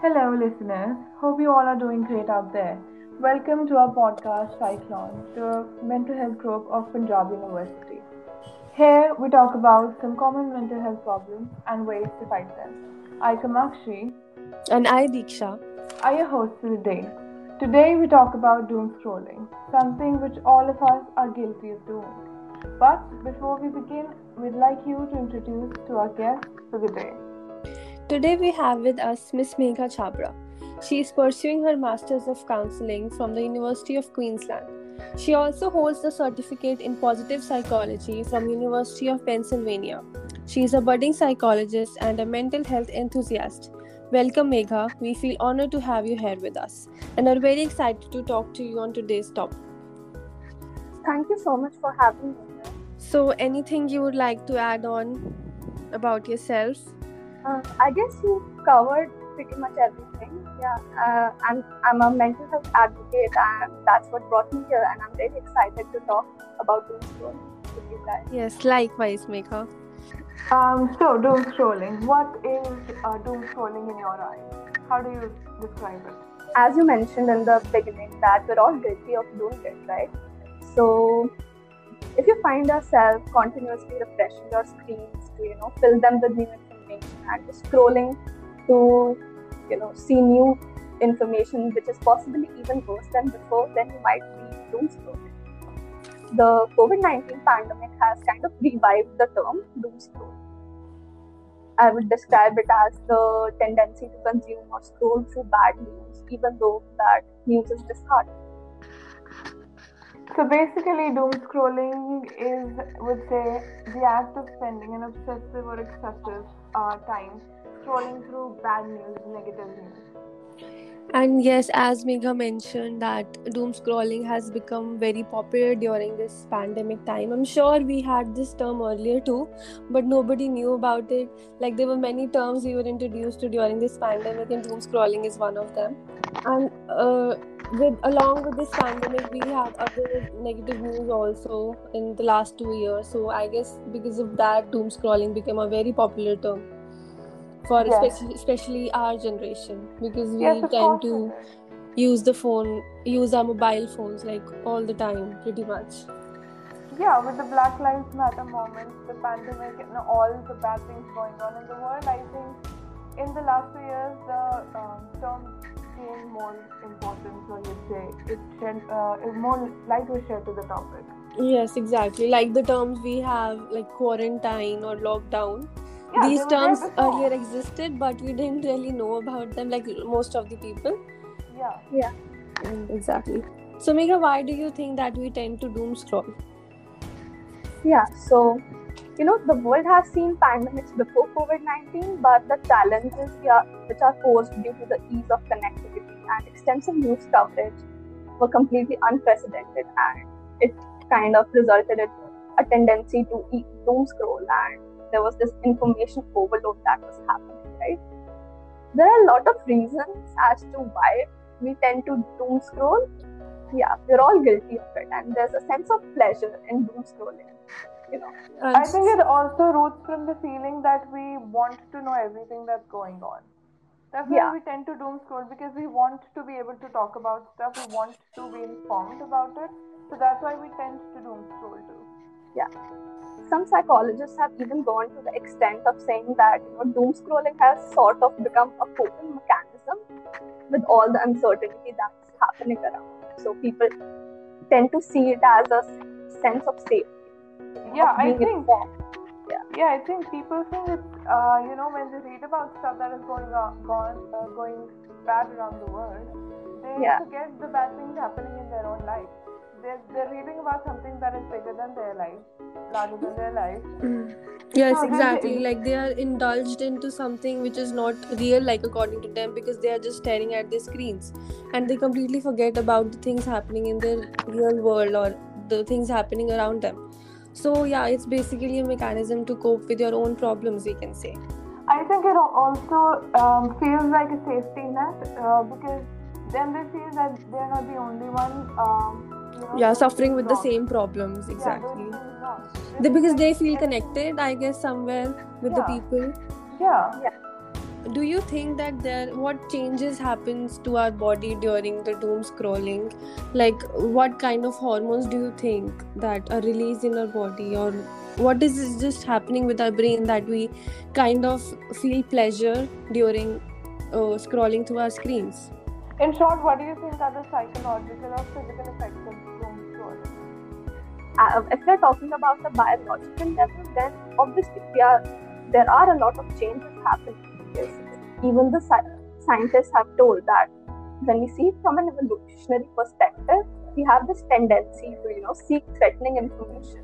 Hello, listeners. Hope you all are doing great out there. Welcome to our podcast, Cyclone, the mental health group of Punjab University. Here, we talk about some common mental health problems and ways to fight them. I, Kamakshi, And I, Diksha. are your hosts for the day. Today, we talk about doom scrolling, something which all of us are guilty of doing. But before we begin, we'd like you to introduce to our guest for the day. Today we have with us Miss Megha Chabra. She is pursuing her Masters of Counseling from the University of Queensland. She also holds the certificate in positive psychology from University of Pennsylvania. She is a budding psychologist and a mental health enthusiast. Welcome Megha. We feel honored to have you here with us and are very excited to talk to you on today's topic. Thank you so much for having me. So anything you would like to add on about yourself? Uh, I guess you covered pretty much everything. Yeah, uh, I'm I'm a mental health advocate, and that's what brought me here. And I'm very excited to talk about doom scrolling with you guys. Yes, likewise Megha. Um, so, doom scrolling. What is uh, doom scrolling in your eyes? How do you describe it? As you mentioned in the beginning, that we're all guilty of doing it, right? So, if you find yourself continuously refreshing your screens to you know fill them with new information and scrolling to you know see new information which is possibly even worse than before, then you might be doom scrolling. The COVID 19 pandemic has kind of revived the term doom scroll. I would describe it as the tendency to consume or scroll through bad news, even though that news is disheartening. So basically, doom scrolling is, would say, the act of spending an obsessive or excessive uh, time scrolling through bad news, negative news. And yes, as Megha mentioned, that doom scrolling has become very popular during this pandemic time. I'm sure we had this term earlier too, but nobody knew about it. Like there were many terms we were introduced to during this pandemic, and doom scrolling is one of them. And uh, with along with this pandemic, we have other negative news also in the last two years. So I guess because of that, doom scrolling became a very popular term for Yes. especially, especially our generation because we Yes, tend to use the phone use our mobile phones like all the time pretty much Yeah, with the Black Lives Matter movement, the pandemic, and all the bad things going on in the world, I think in the last two years, the um, term gained more important, or you'd say, it shed, uh, it more light was shed to the topic. yes exactly like the terms we have like quarantine or lockdown Yeah, these they were there terms earlier existed but we didn't really know about them like most of the people Yeah. Yeah. exactly so Megha, why do you think that we tend to doom scroll Yeah, so you know the world has seen pandemics before COVID nineteen, but the challenges which are posed due to the ease of connectivity and extensive news coverage were completely unprecedented, and it kind of resulted in a tendency to doom scroll, and there was this information overload that was happening. Right? There are a lot of reasons as to why we tend to doom scroll. Yeah, we're all guilty of it, and there's a sense of pleasure in doom scrolling. You know. Uh, I think it also roots from the feeling that we want to know everything that's going on. That's why Yeah. we tend to doom scroll because we want to be able to talk about stuff, we want to be informed about it. So that's why we tend to doom scroll too. Yeah. Some psychologists have even gone to the extent of saying that you know doom scrolling has sort of become a coping mechanism with all the uncertainty that's happening around. So people tend to see it as a sense of safety. Yeah, I think informed. Yeah, I think people think it's uh, you know when they read about stuff that is going on, gone, uh, going bad around the world, they Yeah. forget the bad things happening in their own life. They're, they're reading about something that is bigger than their life, larger than their life. Mm. yes So exactly they- like they are indulged into something which is not real like according to them because they are just staring at their screens and they completely forget about the things happening in their real world or the things happening around them so yeah it's basically a mechanism to cope with your own problems we can say I think it also um, feels like a safety net uh, because then they feel that they're not the only one. Um, you know, yeah suffering with the same problems exactly Yeah, doing things wrong. they, because they feel connected i guess somewhere with the people. Yeah. people Yeah. Do you think that there what changes happens to our body during the doom scrolling? Like what kind of hormones do you think that are released in our body? Or what is just happening with our brain that we kind of feel pleasure during uh, scrolling through our screens? In short what do you think are the psychological or physical effects of doom scrolling? Uh, if we're talking about the biological level then obviously are there are a lot of changes happening even the sci- scientists have told that when we see it from an evolutionary perspective, we have this tendency to, you know, seek threatening information.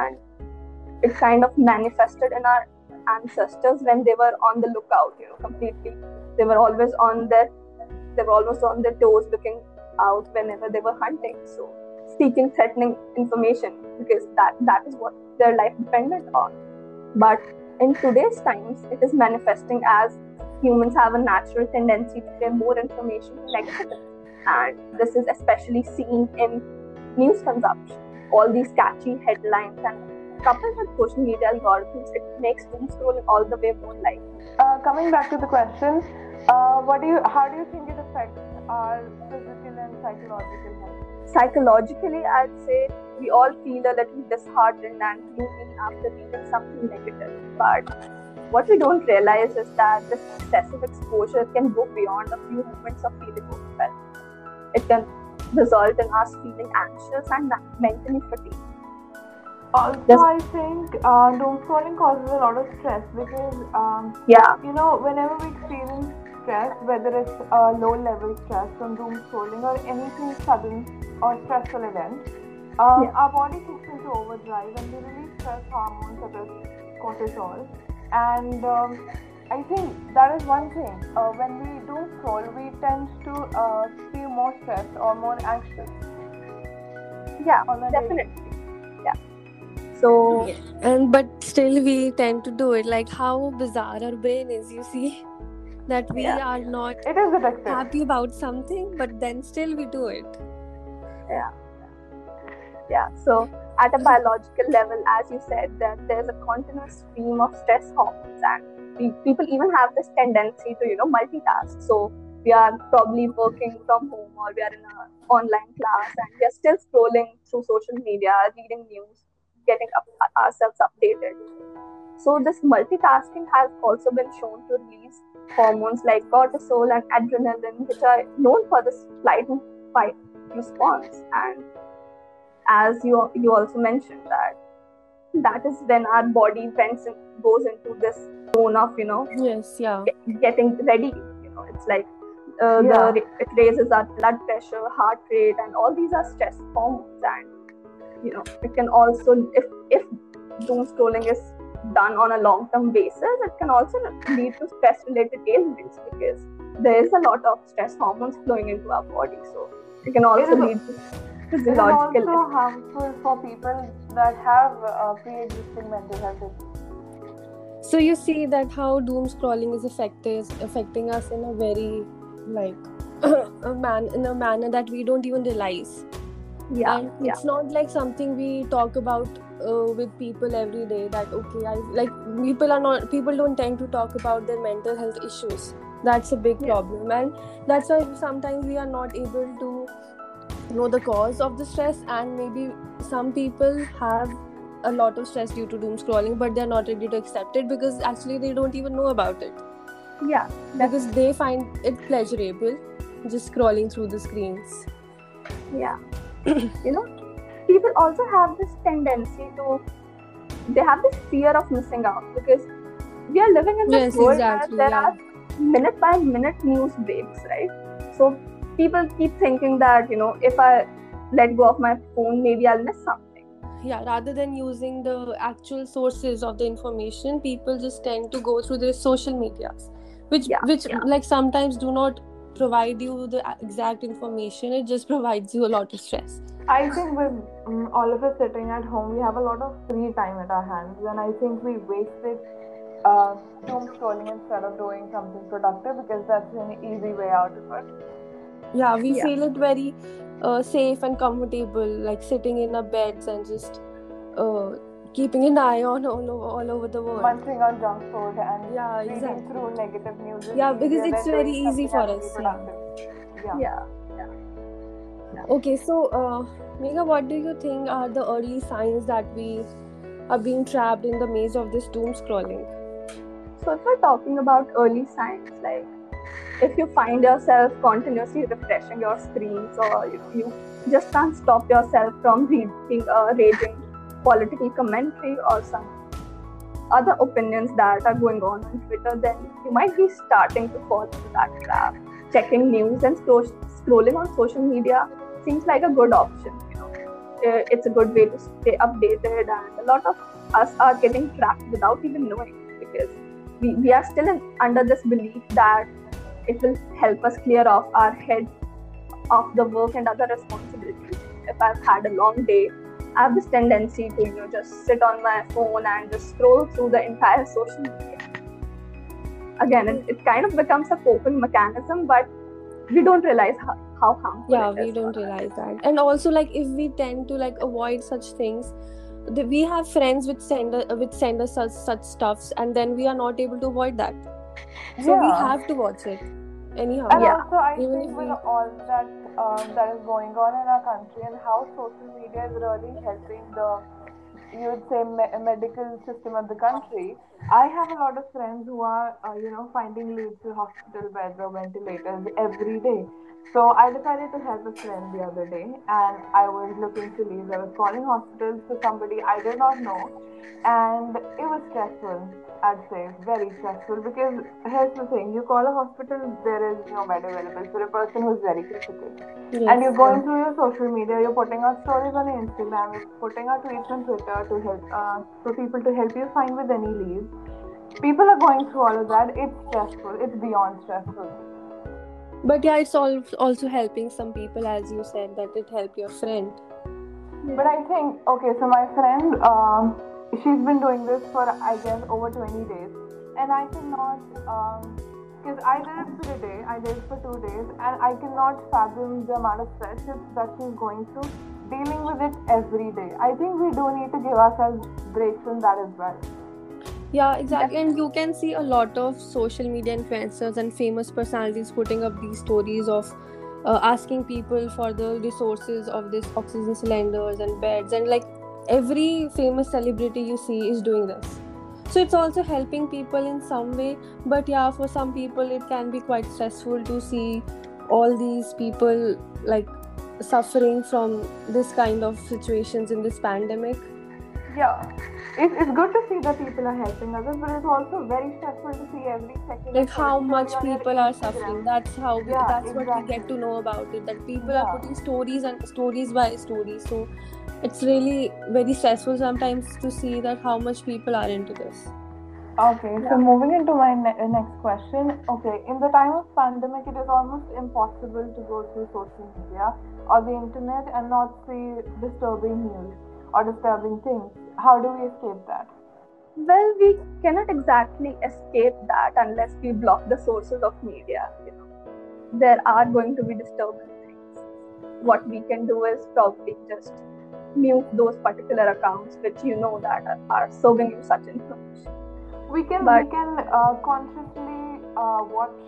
And it kind of manifested in our ancestors when they were on the lookout, you know, completely. They were always on their they were always on their toes looking out whenever they were hunting. So seeking threatening information because that that is what their life depended on. But in today's times, it is manifesting as humans have a natural tendency to get more information negative. And this is especially seen in news consumption. All these catchy headlines and coupled with social media algorithms, it makes doom scrolling all the way more like. Uh, coming back to the question, uh, what do you? How do you think it affects our physical and psychological health? Psychologically, I'd say we all feel a little disheartened and gloomy after reading something negative. But what we don't realize is that this excessive exposure can go beyond a few moments of feeling overwhelmed. It can result in us feeling anxious and mentally fatigued. Also, There's, I think uh, doom scrolling causes a lot of stress because, um, yeah, you know, whenever we experience stress, whether it's a low level stress from doom scrolling or anything sudden or stressful event, uh, yeah. our body kicks into overdrive and we release stress hormones such as cortisol. And um, I think that is one thing. Uh, when we do scroll, we tend to uh, feel more stressed or more anxious. Yeah, definitely. Yeah. So, and but still we tend to do it. Like how bizarre our brain is, you see, that we yeah. are not it is addictive. happy about something, but then still we do it. Yeah. Yeah. So at a mm-hmm. biological level, as you said, that there's a continuous stream of stress hormones, and people even have this tendency to, you know, multitask. So we are probably working from home or we are in an online class and we are still scrolling through social media, reading news, getting up, ourselves updated. So this multitasking has also been shown to release hormones like cortisol and adrenaline, which are known for this flight and fight response. And as you you also mentioned that that is when our body goes into this zone of you know yes yeah getting ready you know it's like uh, yeah. the it raises our blood pressure heart rate and all these are stress hormones and you know it can also if if doom scrolling is done on a long term basis it can also lead to stress related ailments because there is a lot of stress hormones flowing into our body so it can also lead to physiological. It is also harmful for people that have uh, pre-existing mental health issues. So you see that how doom scrolling is affecting affecting us in a very like a man in a manner that we don't even realize. Yeah, and yeah. it's not like something we talk about uh, with people every day. That okay, I like people are not people don't tend to talk about their mental health issues. That's a big yeah. problem, and that's why sometimes we are not able to know the cause of the stress and maybe some people have a lot of stress due to doom scrolling but they're not ready to accept it because actually they don't even know about it. Yeah because they find it pleasurable just scrolling through the screens. Yeah. You know people also have this tendency to they have this fear of missing out because we are living in this yes, world exactly, where there yeah. are minute by minute news breaks right? So people keep thinking that you know if i let go of my phone maybe i'll miss something. Yeah rather than using the actual sources of the information people just tend to go through their social medias which yeah, which yeah. like sometimes do not provide you the exact information it just provides you a lot of stress. I think with um, all of us sitting at home we have a lot of free time at our hands and i think we waste it uh, doom scrolling instead of doing something productive because that's an easy way out of it yeah we Yeah. feel it very uh, safe and comfortable like sitting in our beds and just uh, keeping an eye on all over, all over the world. Munching on junk food and Yeah, exactly. through negative news. Yeah, because it's very easy for us, productive. Yeah. Yeah. Okay, so uh, Megha, what do you think are the early signs that we are being trapped in the maze of this doom scrolling? So if we're talking about early signs, like if you find yourself continuously refreshing your screens, or you you just can't stop yourself from reading a raging political commentary or some other opinions that are going on on Twitter, then you might be starting to fall into that trap. Checking news and scro- scrolling on social media seems like a good option. You know, Uh, it's a good way to stay updated, and a lot of us are getting trapped without even knowing because we, we are still in, under this belief that it will help us clear off our head of the work and other responsibilities. If I've had a long day, I have this tendency to you know just sit on my phone and just scroll through the entire social media. Again, it, it kind of becomes a coping mechanism, but we don't realize how, how harmful Yeah, it we is don't realize that. And also, like, if we tend to like avoid such things, we have friends which send us, which send us such such stuffs, and then we are not able to avoid that. So we have to watch it anyhow. And Yeah. also, I Even think with we- all that um, that is going on in our country and how social media is really helping the, you would say, me- medical system of the country. I have a lot of friends who are, uh, you know, finding leads to hospital beds or ventilators every day. So I decided to help a friend the other day, and I was looking to leave. I was calling hospitals to somebody I did not know, and it was stressful. I'd say very stressful because here's the thing: you call a hospital, there is no bed available for a person who's very critical, Yes. and you're going through your social media, you're putting out stories on Instagram, you're putting out tweets on Twitter to help uh, for people to help you find with any leads. People are going through all of that. It's stressful. It's beyond stressful. But yeah, it's all also helping some people, as you said, that it helped your friend. But I think, okay, so my friend, um, she's been doing this for, I guess, over 20 days. And I cannot, because I did it for a day, I did it for two days, and I cannot fathom the amount of stress that she's going through dealing with it every day. I think we do need to give ourselves breaks from that as well. Yeah, exactly. And you can see a lot of social media influencers and famous personalities putting up these stories of uh, asking people for the resources of this oxygen cylinders and beds. And like every famous celebrity you see is doing this. So it's also helping people in some way. But yeah, for some people, it can be quite stressful to see all these people like suffering from this kind of situations in this pandemic. Yeah. It, it's good to see that people are helping others, but it's also very stressful to see every second. like how much media on your people are suffering that's how we, Yeah, that's what we get to know about it that people Yeah. are putting stories and stories by stories so it's really very stressful sometimes to see that how much people are into this Okay, Yeah. so moving into my ne- uh, next question. Okay, in the time of pandemic, it is almost impossible to go through social media or the internet and not see disturbing news or disturbing things. How do we escape that? Well, we cannot exactly escape that unless we block the sources of media. You know, there are going to be disturbing things. What we can do is probably just mute those particular accounts which you know that are, are serving you such information. We can But- we can uh, consciously uh, watch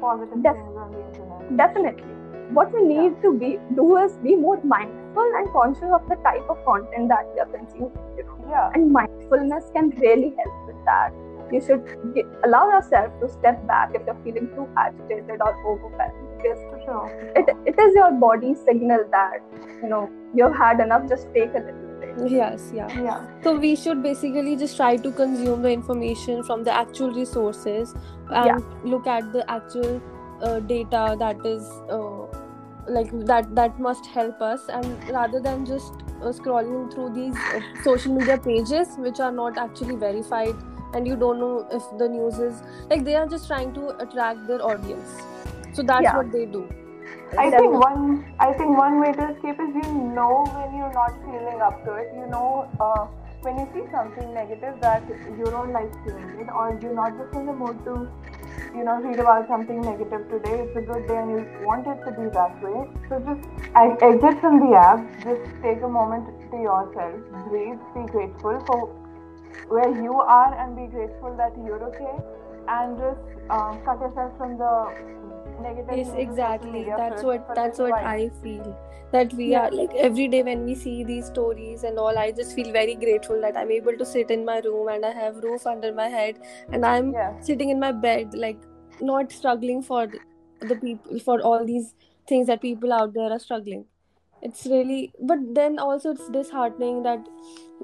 positive Def- things on the internet. Definitely. What we need to be do is be more mindful and conscious of the type of content that we are consuming. You know, Yeah. and mindfulness can really help with that. You should gi- allow yourself to step back if you're feeling too agitated or overwhelmed because For sure. it, it is your body's signal that you know you've had enough just take a little break yes yeah Yeah. so we should basically just try to consume the information from the actual resources and Yeah. look at the actual uh, data that is uh, like that that must help us and rather than just uh, scrolling through these uh, social media pages which are not actually verified and you don't know if the news is like they are just trying to attract their audience so that's Yeah. what they do I think one I think one way to escape is you know when you're not feeling up to it. You know uh, when you see something negative that you don't like seeing it, or you're not just in the mood to, you know, read about something negative today. It's a good day and you want it to be that way. So just exit from the app. Just take a moment to yourself. Breathe, be grateful for where you are, and be grateful that you're okay. And just uh, cut yourself from the negative. yes news of social exactly that's what that's what i feel that we Yeah. are like every day when we see these stories and all i just feel very grateful that i'm able to sit in my room and i have roof under my head and i'm Yes. sitting in my bed like not struggling for the people for all these things that people out there are struggling it's really but then also it's disheartening that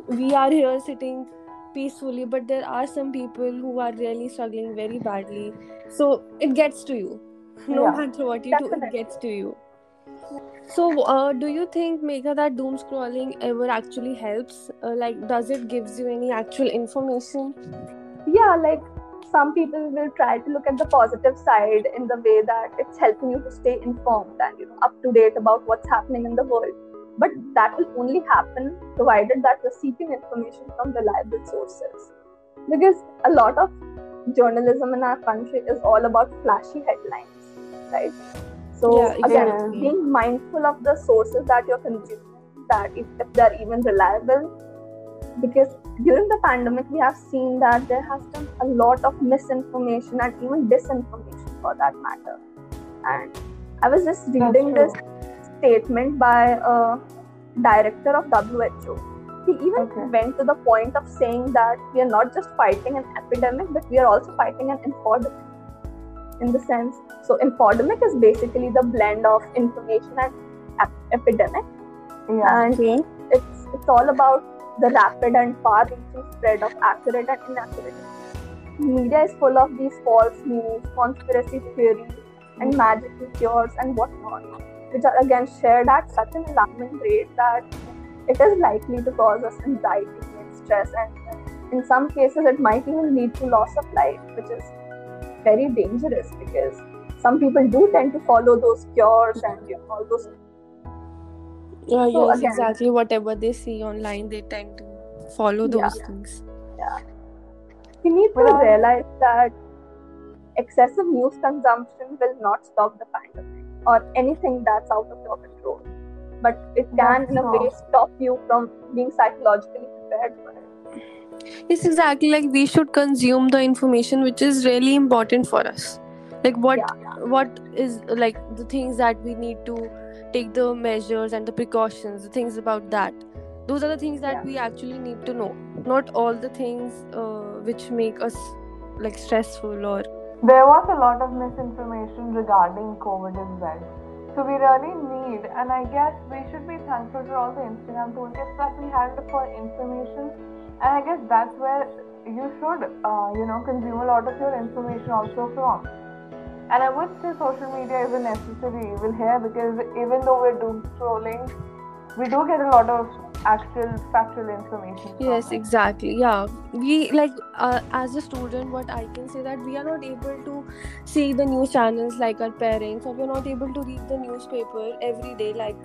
we are here sitting peacefully but there are some people who are really struggling very badly so it gets to you no Yeah. matter what you do it gets to you. So uh, do you think Megha that doom scrolling ever actually helps? Uh, like does it gives you any actual information? Yeah like some people will try to look at the positive side in the way that it's helping you to stay informed and you know up to date about what's happening in the world. But that will only happen provided that you're seeking information from reliable sources. Because a lot of journalism in our country is all about flashy headlines right? So Yeah, again exactly. being mindful of the sources that you're consuming that if, if they're even reliable. Because during the pandemic we have seen that there has been a lot of misinformation and even disinformation for that matter. And i was just reading this statement by a director of WHO he even Okay. went to the point of saying that we are not just fighting an epidemic but we are also fighting an infodemic in the sense so infodemic is basically the blend of information and ep- epidemic Yeah. and it's it's all about the rapid and far-reaching spread of accurate and inaccurate. Media is full of these false news, conspiracy theories, and mm-hmm. magical cures and whatnot, which are again shared at such an alarming rate that it is likely to cause us anxiety and stress, and in some cases, it might even lead to loss of life, which is very dangerous because some people do tend to follow those cures and you know, all those Yeah, So yes, again- exactly. Whatever they see online, they tend to follow those Yeah. things. we need to Without- realize that excessive news consumption will not stop the pandemic or anything that's out of your control. But it can, in a way, stop you from being psychologically prepared for it. Yes, exactly. Like we should consume the information which is really important for us. Like what Yeah, what is like the things that we need to take the measures and the precautions, the things about that. Those are the things that Yeah. we actually need to know. Not all the things uh, which make us like stressful or There was a lot of misinformation regarding COVID as well. So we really need, and I guess we should be thankful for all the Instagram toolkits that we had for information. And I guess that's where you should, uh, you know, consume a lot of your information also from. And I would say social media is a necessary evil here because even though we're doom scrolling, we do get a lot of actual factual information. yes exactly yeah we like uh, as a student what i can say that we are not able to see the news channels like our parents or we're not able to read the newspaper every day like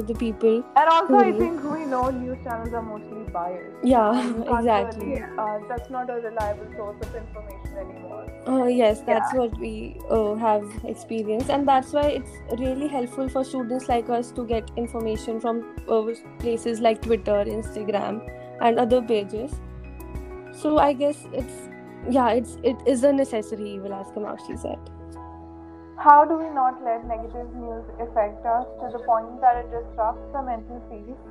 the people And also, I think we know news channels are mostly biased. Yeah, And you can't exactly. uh, that's not a reliable source of information anymore. uh, yes that's what we uh, have experienced and that's why it's really helpful for students like us to get information from uh, places like twitter instagram and other pages so i guess it's yeah it's it is a necessary evil as kamakshi said How do we not let negative news affect us to the point that it disrupts our mental peace?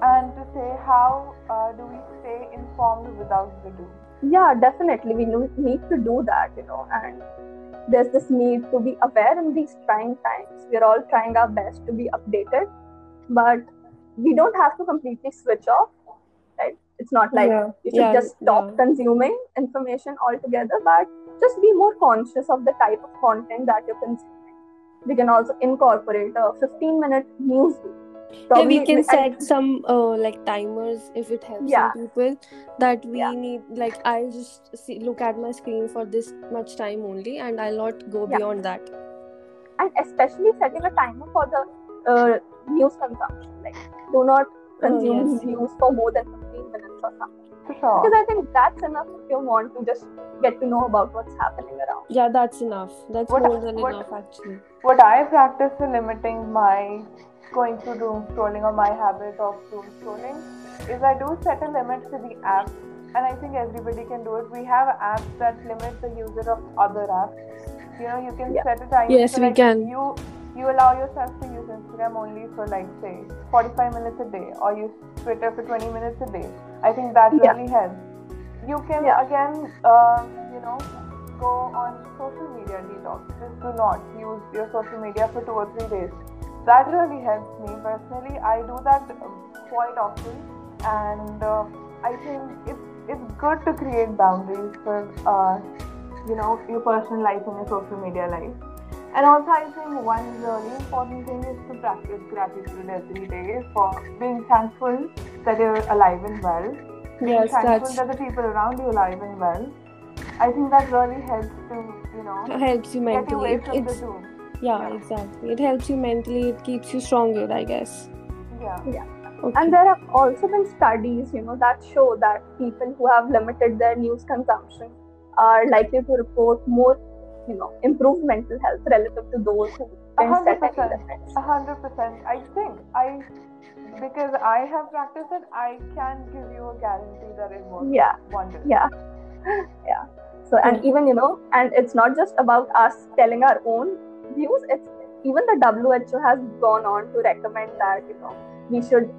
And to say, how uh, do we stay informed without the doom? Yeah, definitely. We need to do that, you know, and there's this need to be aware in these trying times. We're all trying our best to be updated, but we don't have to completely switch off, right? It's not like Yeah. you should Yeah, just stop yeah. consuming information altogether, but just be more conscious of the type of content that you're consuming. We can also incorporate a 15 minute news yeah we can set some uh, like timers if it helps Yeah. some people that we Yeah. need like i'll just see, look at my screen for this much time only and i'll not go Yeah. beyond that and especially setting a timer for the uh, news consumption. Like, do not consume Oh, yes. news for more than 15 minutes or something. For sure. Because I think that's enough if you want to just get to know about what's happening around. yeah that's enough that's What- more than what- enough actually what I practice is limiting my going through doom scrolling or my habit of doom scrolling is I do set a limit to the app, and I think everybody can do it. We have apps that limit the user of other apps. You know, you can Yeah. set a time. Yes, so we like can. You you allow yourself to use Instagram only for like say 45 minutes a day, or use Twitter for 20 minutes a day. I think that Yeah. really helps. You can Yeah. again, uh, you know, go on social media detox. Just do not use your social media for two or three days. That really helps me personally. I do that um, quite often, and uh, I think it's it's good to create boundaries for uh, you know your personal life and your social media life. And also, I think one really important thing is to practice gratitude every day for being thankful that you're alive and well. Being Yes, thankful that's that the people around you are alive and well. I think that really helps to, you know, helps you get you away It, from the it's doom. yeah, Yeah. exactly. It helps you mentally. It keeps you stronger, I guess. Yeah. Okay. And there have also been studies, you know, that show that people who have limited their news consumption are likely to report more, you know, improved mental health relative to those who hundred set any percent. limits. A hundred percent. I think I, because I have practiced it, I can give you a guarantee that it works Yeah. wonders. Yeah. Yeah. So, and even, you know, and it's not just about us telling our own views, it's even the WHO has gone on to recommend that, you know, we should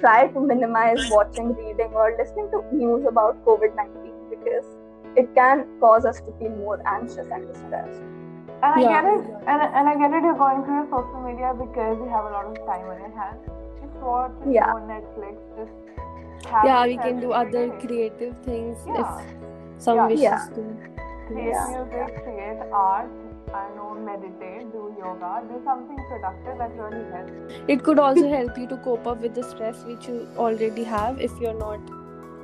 try to minimize watching, reading, or listening to news about COVID 19 because it can cause us to feel more anxious and distressed. And I Yeah. get it, and, and I get it. You're going through your social media because you have a lot of time on your hands. Just watch, just Yeah. go on Netflix, just have yeah, we can do other day. creative things Yeah. if some Yeah. wishes Yeah. to. Create Yeah. music, create art. I know, meditate, do yoga, do something productive that really helps. It could also help you to cope up with the stress which you already have if you're not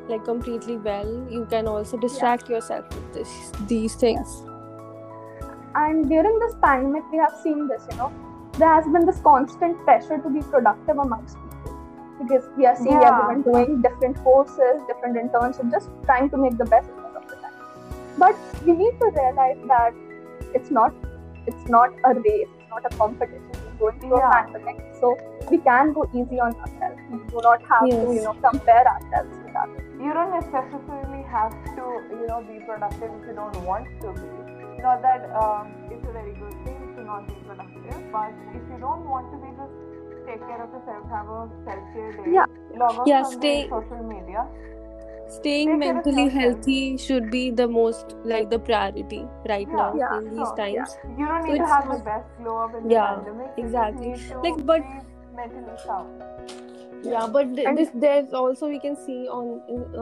like completely well. You can also distract yourself with this, these things. And during this pandemic, we have seen this, you know, there has been this constant pressure to be productive amongst people because we are seeing Yeah. everyone doing different courses, different internships, just trying to make the best out of the time. But we need to realize that it's not it's not a race, it's not a competition. We're going through Yeah. a pandemic, so we can go easy on ourselves. We do not have to, you know, compare ourselves with others. You don't necessarily have to, you know, be productive if you don't want to be. Not that um, it's a very good thing to not be productive, but if you don't want to be, just take care of yourself. Have a self-care day. Yeah. Log off Yeah, from stay- social media. Staying Take care of mentally healthy should be the most like the priority right Yeah, now yeah, in these sure, times. You don't So need to have the best glow up in Yeah, the pandemic. You exactly. need to Like, but- be mentally sound. Yeah but th- And- this there's also we can see on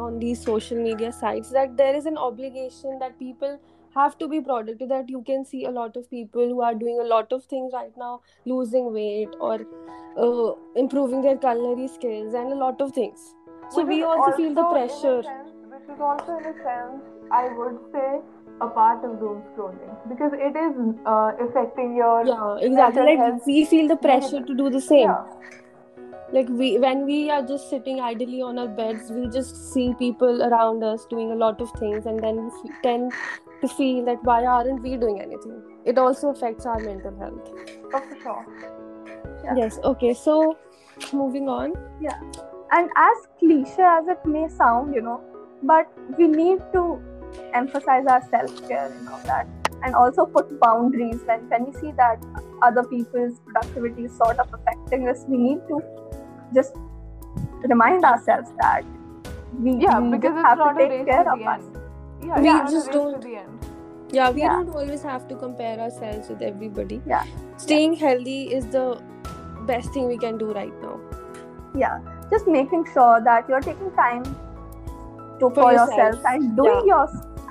on these social media sites that there is an obligation that people have to be productive that you can see a lot of people who are doing a lot of things right now losing weight or uh, improving their culinary skills and a lot of things. So Which we is also feel the pressure. sense- which is also in a sense, I would say, a part of doom scrolling. Because it is uh, affecting your yeah exactly. like health. we feel the pressure to do the same. Yeah. Like we when we are just sitting idly on our beds we just see people around us doing a lot of things and then we tend to feel that why aren't we doing anything it also affects our mental health Oh, for sure. Yeah. yes okay so moving on Yeah. and as cliche as it may sound you know but we need to emphasize our self-care you know that and also put boundaries when when we see that other people's productivity is sort of affecting us we need to just remind ourselves that we, Yeah, we because it's have not to a take race care to of the us end. Yeah, We yeah, just don't- to the end. yeah we Yeah. don't always have to compare ourselves with everybody Yeah. staying healthy is the best thing we can do right now yeah just making sure that you're taking time to, for, yourself. yourself. and doing Yeah. your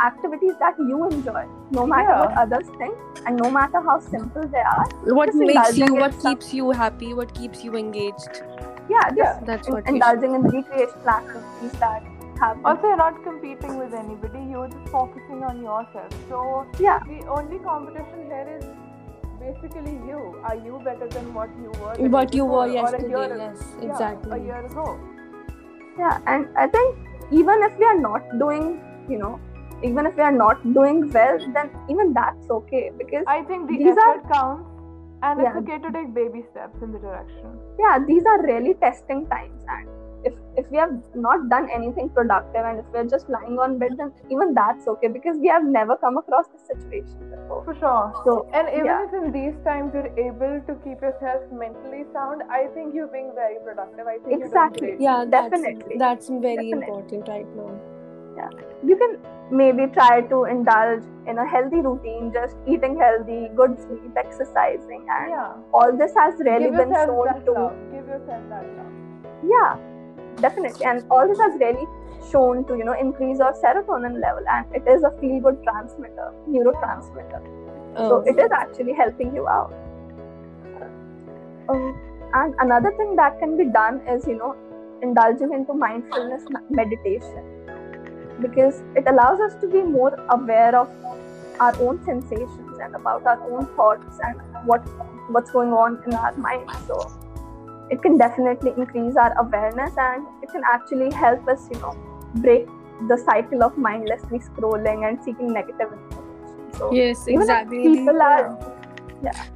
activities that you enjoy no matter Yeah. what others think and no matter how simple they are what makes you what some- keeps you happy what keeps you engaged yeah just Yeah. that's in- what we indulging in recreational activities that have Also, you're not competing with anybody. You're just focusing on yourself. So yeah the only competition here is basically you. Are you better than what you were? what you were before or a yesterday year ago? yes Yeah, exactly a year ago. yeah and i think even if we are not doing you know even if we are not doing well then even that's okay because I think the These are- effort counts And it's Yeah. okay to take baby steps in the direction. yeah these are really testing times and if if we have not done anything productive and if we're just lying on bed then even that's okay because we have never come across this situation before For sure. so And even Yeah. if in these times you're able to keep yourself mentally sound, I think you're being very productive. I think Exactly. you're. Yeah, Definitely. That's, that's very Definitely. important right now. You can maybe try to indulge in a healthy routine just eating healthy good sleep exercising and Yeah. all this has really been shown to love. Give yourself that love. yeah definitely and all this has really shown to you know increase your serotonin level and it is a feel good transmitter neurotransmitter so Oh. it is actually helping you out Um, and another thing that can be done is you know indulging into mindfulness meditation because it allows us to be more aware of our own sensations and about our own thoughts and what what's going on in our mind so it can definitely increase our awareness and it can actually help us you know break the cycle of mindlessly scrolling and seeking negative information so Yes, even if exactly. people the, are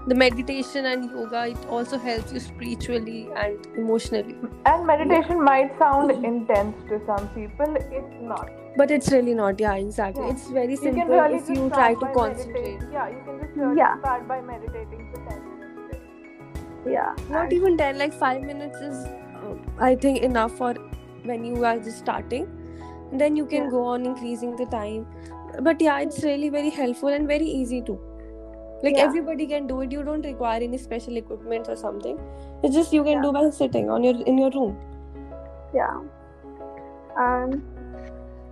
the meditation and yoga, it also helps you spiritually and emotionally. And meditation might sound intense to some people. It's not. But it's really not. Yeah, exactly. Yeah. It's very You simple can really if you try to concentrate. meditating. Yeah, you can just really Yeah. start by meditating for 10 minutes. yeah Not and- even 10, like 5 minutes is, uh, I think, enough for when you are just starting. Then you can Yeah. go on increasing the time. But yeah, it's really very helpful and very easy too. Like Yeah. everybody can do it. You don't require any special equipment or something. It's just you can Yeah. do by sitting on your in your room. yeah and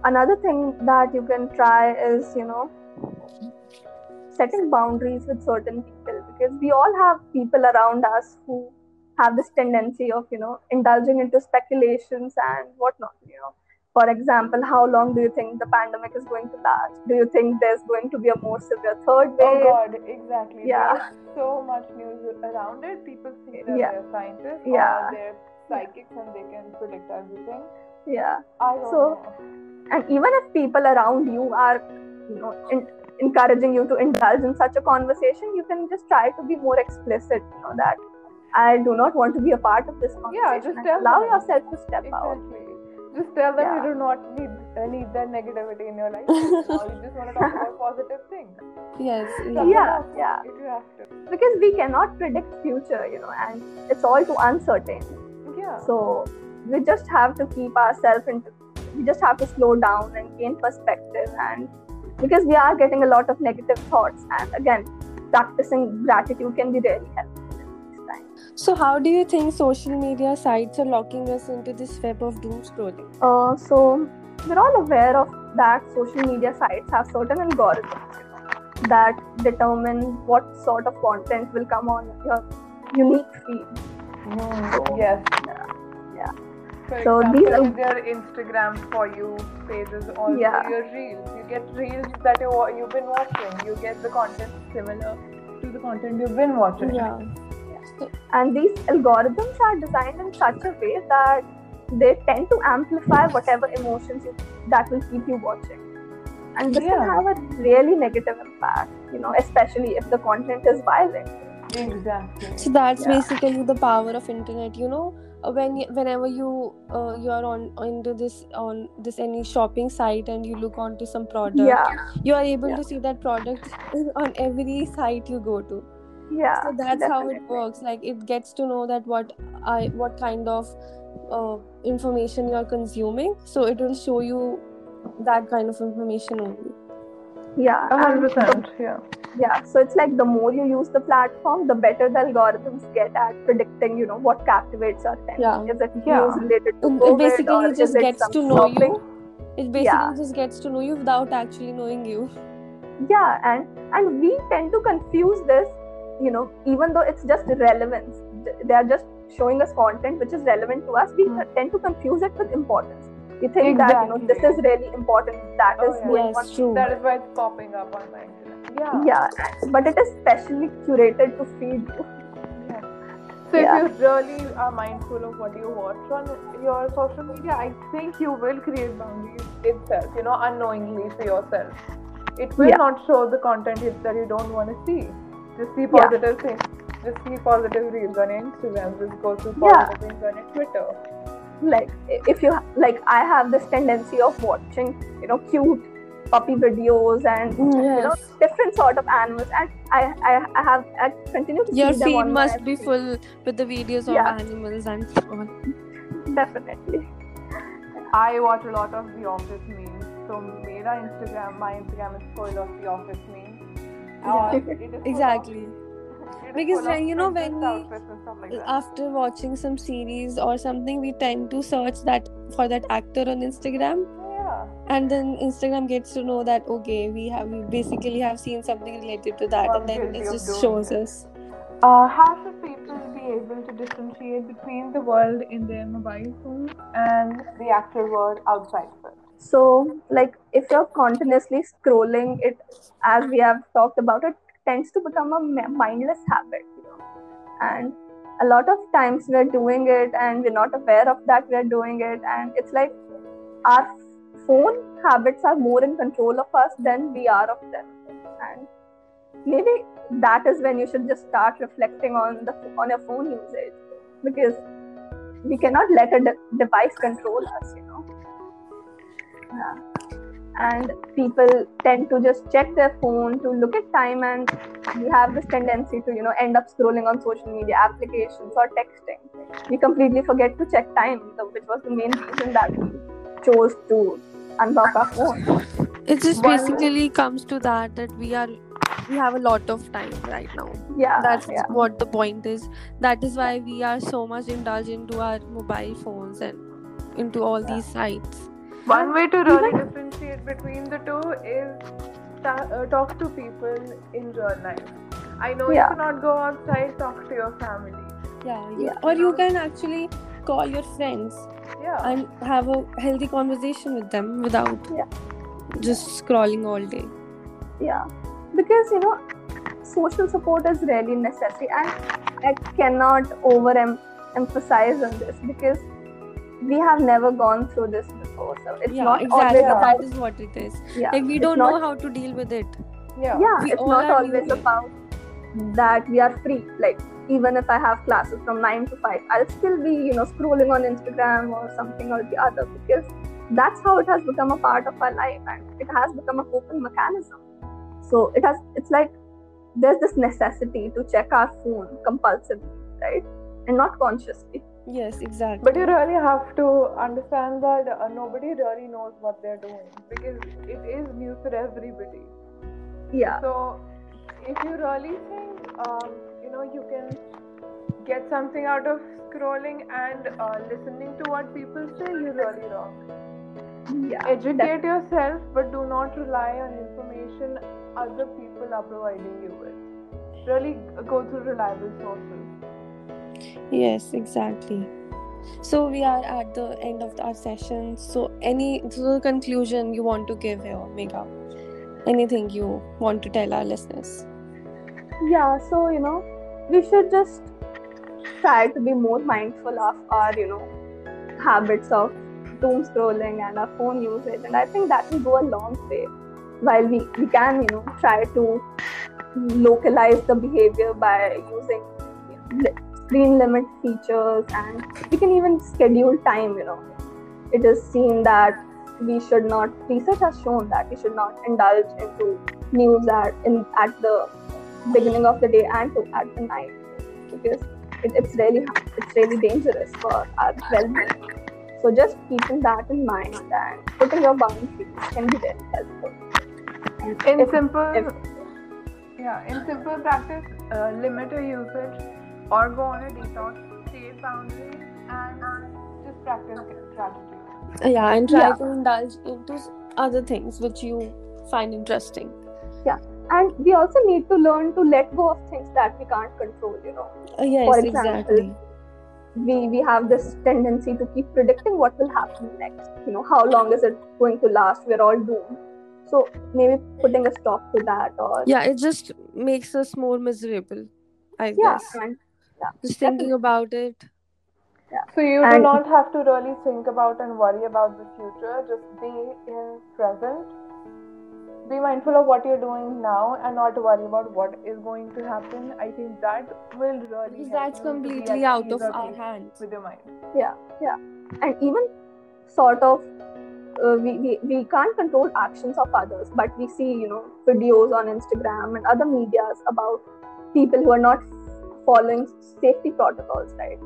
another thing that you can try is you know setting boundaries with certain people because we all have people around us who have this tendency of you know indulging into speculations and whatnot you know for example how long do you think the pandemic is going to last do you think there's going to be a more severe third wave Oh wave god, exactly. Yeah. There's so much news around it. People think that Yeah. they're scientists Yeah. or they're psychics and they can predict everything. yeah I don't So- know. And even if people around you are you know in, encouraging you to indulge in such a conversation you can just try to be more explicit you know that i do not want to be a part of this conversation yeah, just tell allow them. yourself to step out Exactly. Just tell them Yeah. you do not need uh, need that negativity in your life. right now. you just want to talk about positive things. Yes. Talk Yeah, about yeah. You have to. because we cannot predict future you know and it's all too uncertain Yeah. so we just have to keep ourselves into we just have to slow down and gain perspective and because we are getting a lot of negative thoughts and again practicing gratitude can be really helpful in these times So, how do you think social media sites are locking us into this web of doom scrolling? Uh, so we're all aware of that social media sites have certain algorithms that determine what sort of content will come on your unique feed. Mm, yes. Yeah. For So example, these are- with your Instagram for you pages, or Yeah. your reels. You get reels that you you've been watching. You get the content similar to the content you've been watching. Yeah. And these algorithms are designed in such a way that they tend to amplify whatever emotions you, that will keep you watching. And this Yeah. can have a really negative impact, you know, especially if the content is violent. Exactly. So that's Yeah. basically the power of internet. You know, when whenever you uh, you are on into this on this any shopping site and you look onto some product, Yeah, you are able Yeah. to see that product on every site you go to. yeah. So that's how it works. Like it gets to know that what I what kind of uh, information you are consuming. So it will show you that kind of information only. Yeah, A 100% Yeah. Yeah so it's like the more you use the platform the better the algorithms get at predicting you know what captivates our attention Yeah. is it Yeah. news related to It, it basically or just is it gets to know shopping? you. It basically Yeah. just gets to know you without actually knowing you. yeah and and we tend to confuse this you know even though it's just relevance they are just showing us content which is relevant to us we Hmm. tend to confuse it with importance we think that you know this is really important that Oh, is yeah. Yes, true. That is why it's popping up on my internet. Yeah. yeah but it is specially curated to feed you So if you really are mindful of what you watch on your social media, I think you will create boundaries itself, you know, unknowingly for yourself. It will Yeah. not show the content that you don't want to see. Just see positive things. Just see positive reels on Instagram. Just go through Yeah. positive things on Twitter. like if you like i have this tendency of watching you know cute puppy videos and you know different sort of animals and i i, I have i continue to Your see them feed must be feed. full with the videos Yeah. of animals and so on. definitely I watch a lot of The Office memes. So मेरा Instagram, my Instagram is full of The Office memes. Yeah. Uh, it is full Exactly. of- it is Because full when- you know, when we- outfits and stuff like. After watching some series or something, we tend to search that for that actor on Instagram, yeah. and then Instagram gets to know that okay, we have we basically have seen something related to that, Or and then it just shows it. us. Uh, how should people be able to differentiate between the world in their mobile phones and the actual world outside of it? so like if you're continuously scrolling it as we have talked about it tends to become a mindless habit you know and a lot of times we're doing it and we're not aware of that we're doing it and it's like our phone habits are more in control of us than we are of them. And maybe that is when you should just start reflecting on the on your phone usage. Because we cannot let a de- device control us you know. Yeah. and people tend to just check their phone to look at time and we have this tendency to you know end up scrolling on social media applications or texting. We completely forget to check time which was the main reason that we chose to unlock our phone It just One- basically comes to that that we are we have a lot of time right now. yeah That's yeah what the point is. That is why we are so much indulged into our mobile phones and into all these sites. One way to really differentiate between the two is ta- uh, talk to people in real life. I know Yeah. you cannot go outside, talk to your family. Yeah, yeah. Yeah. Or you can actually call your friends Yeah. and have a healthy conversation with them without Yeah. just scrolling all day. yeah because you know social support is really necessary and i cannot over emphasize on this because we have never gone through this before so it's yeah, not exactly. always That about is what it is. yeah, Like we don't not- know how to deal with it. yeah. yeah We it's not always about that we are free. Like even if i have classes from 9 to 5 i'll still be you know scrolling on instagram or something or the other because that's how it has become a part of our life and it has become a coping mechanism. So it has it's like there's this necessity to check our phone compulsively right? And not consciously. Yes, exactly. But you really have to understand that uh, nobody really knows what they're doing because it is new for everybody. yeah. So, if you really think, um, you know, you can get something out of scrolling and uh, listening to what people say, you're really wrong. yeah Educate yourself, but do not rely on information other people are providing you with. Really go through reliable sources. Yes, exactly. So we are at the end of our session. So any so conclusion you want to give here, Megha? Anything you want to tell our listeners? Yeah so you know we should just try to be more mindful of our you know habits of doom scrolling and our phone usage and i think that will go a long way. While we, we can you know try to localize the behavior by using screen limit features and we can even schedule time you know. It is seen that we should not research has shown that we should not indulge into news at in at the beginning of the day and to at the night because it, it's really it's really dangerous for our well-being so just keeping that in mind and putting your boundaries can be very helpful And In if- simple, if- yeah, in simple practice, uh, limit your usage or go on a detox, create boundaries, and just practice gratitude. Yeah, and try Yeah. to indulge into other things which you find interesting. And we also need to learn to let go of things that we can't control you know Uh, yes, For example, exactly. we we have this tendency to keep predicting what will happen next you know how long is it going to last we're all doomed so maybe putting a stop to that or Yeah, it just makes us more miserable. I yeah guess and just thinking about it. yeah. So you do not have to really think about and worry about the future. Just be in present. Be mindful of what you're doing now and not worry about what is going to happen. I think that will really because help that's you to be completely at out of our hands. with your mind. yeah yeah and even sort of uh, we, we we can't control actions of others but we see you know videos on instagram and other medias about people who are not following safety protocols right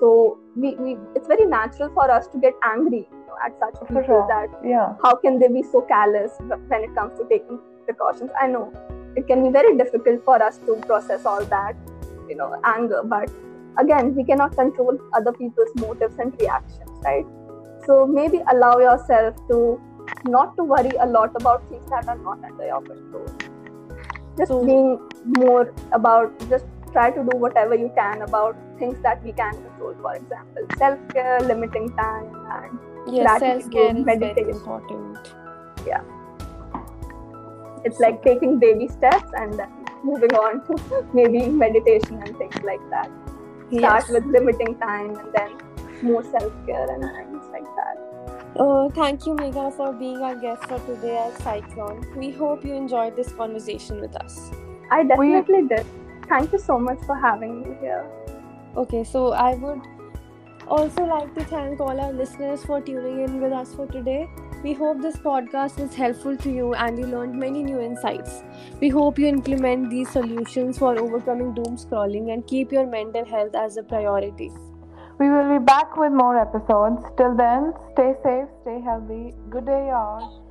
so we, we it's very natural for us to get angry you know, at such people sure. that Yeah. how can they be so callous when it comes to taking precautions i know it can be very difficult for us to process all that you know anger but again we cannot control other people's motives and reactions right so maybe allow yourself to not to worry a lot about things that are not under your control just So- being more about just try to do whatever you can about things that we can control for example self-care limiting time and Yes, self care is very important. it's like taking baby steps and then moving on to maybe meditation and things like that start Yes. with limiting time and then more self-care and things like that Uh, thank you, Megha, for being our guest for today at Cyclone. We hope you enjoyed this conversation with us. i definitely did thank you so much for having me here Okay, so I would also like to thank all our listeners for tuning in with us for today. We hope this podcast was helpful to you and you learned many new insights. We hope you implement these solutions for overcoming doom scrolling and keep your mental health as a priority. We will be back with more episodes. Till then, stay safe, stay healthy. Good day, y'all.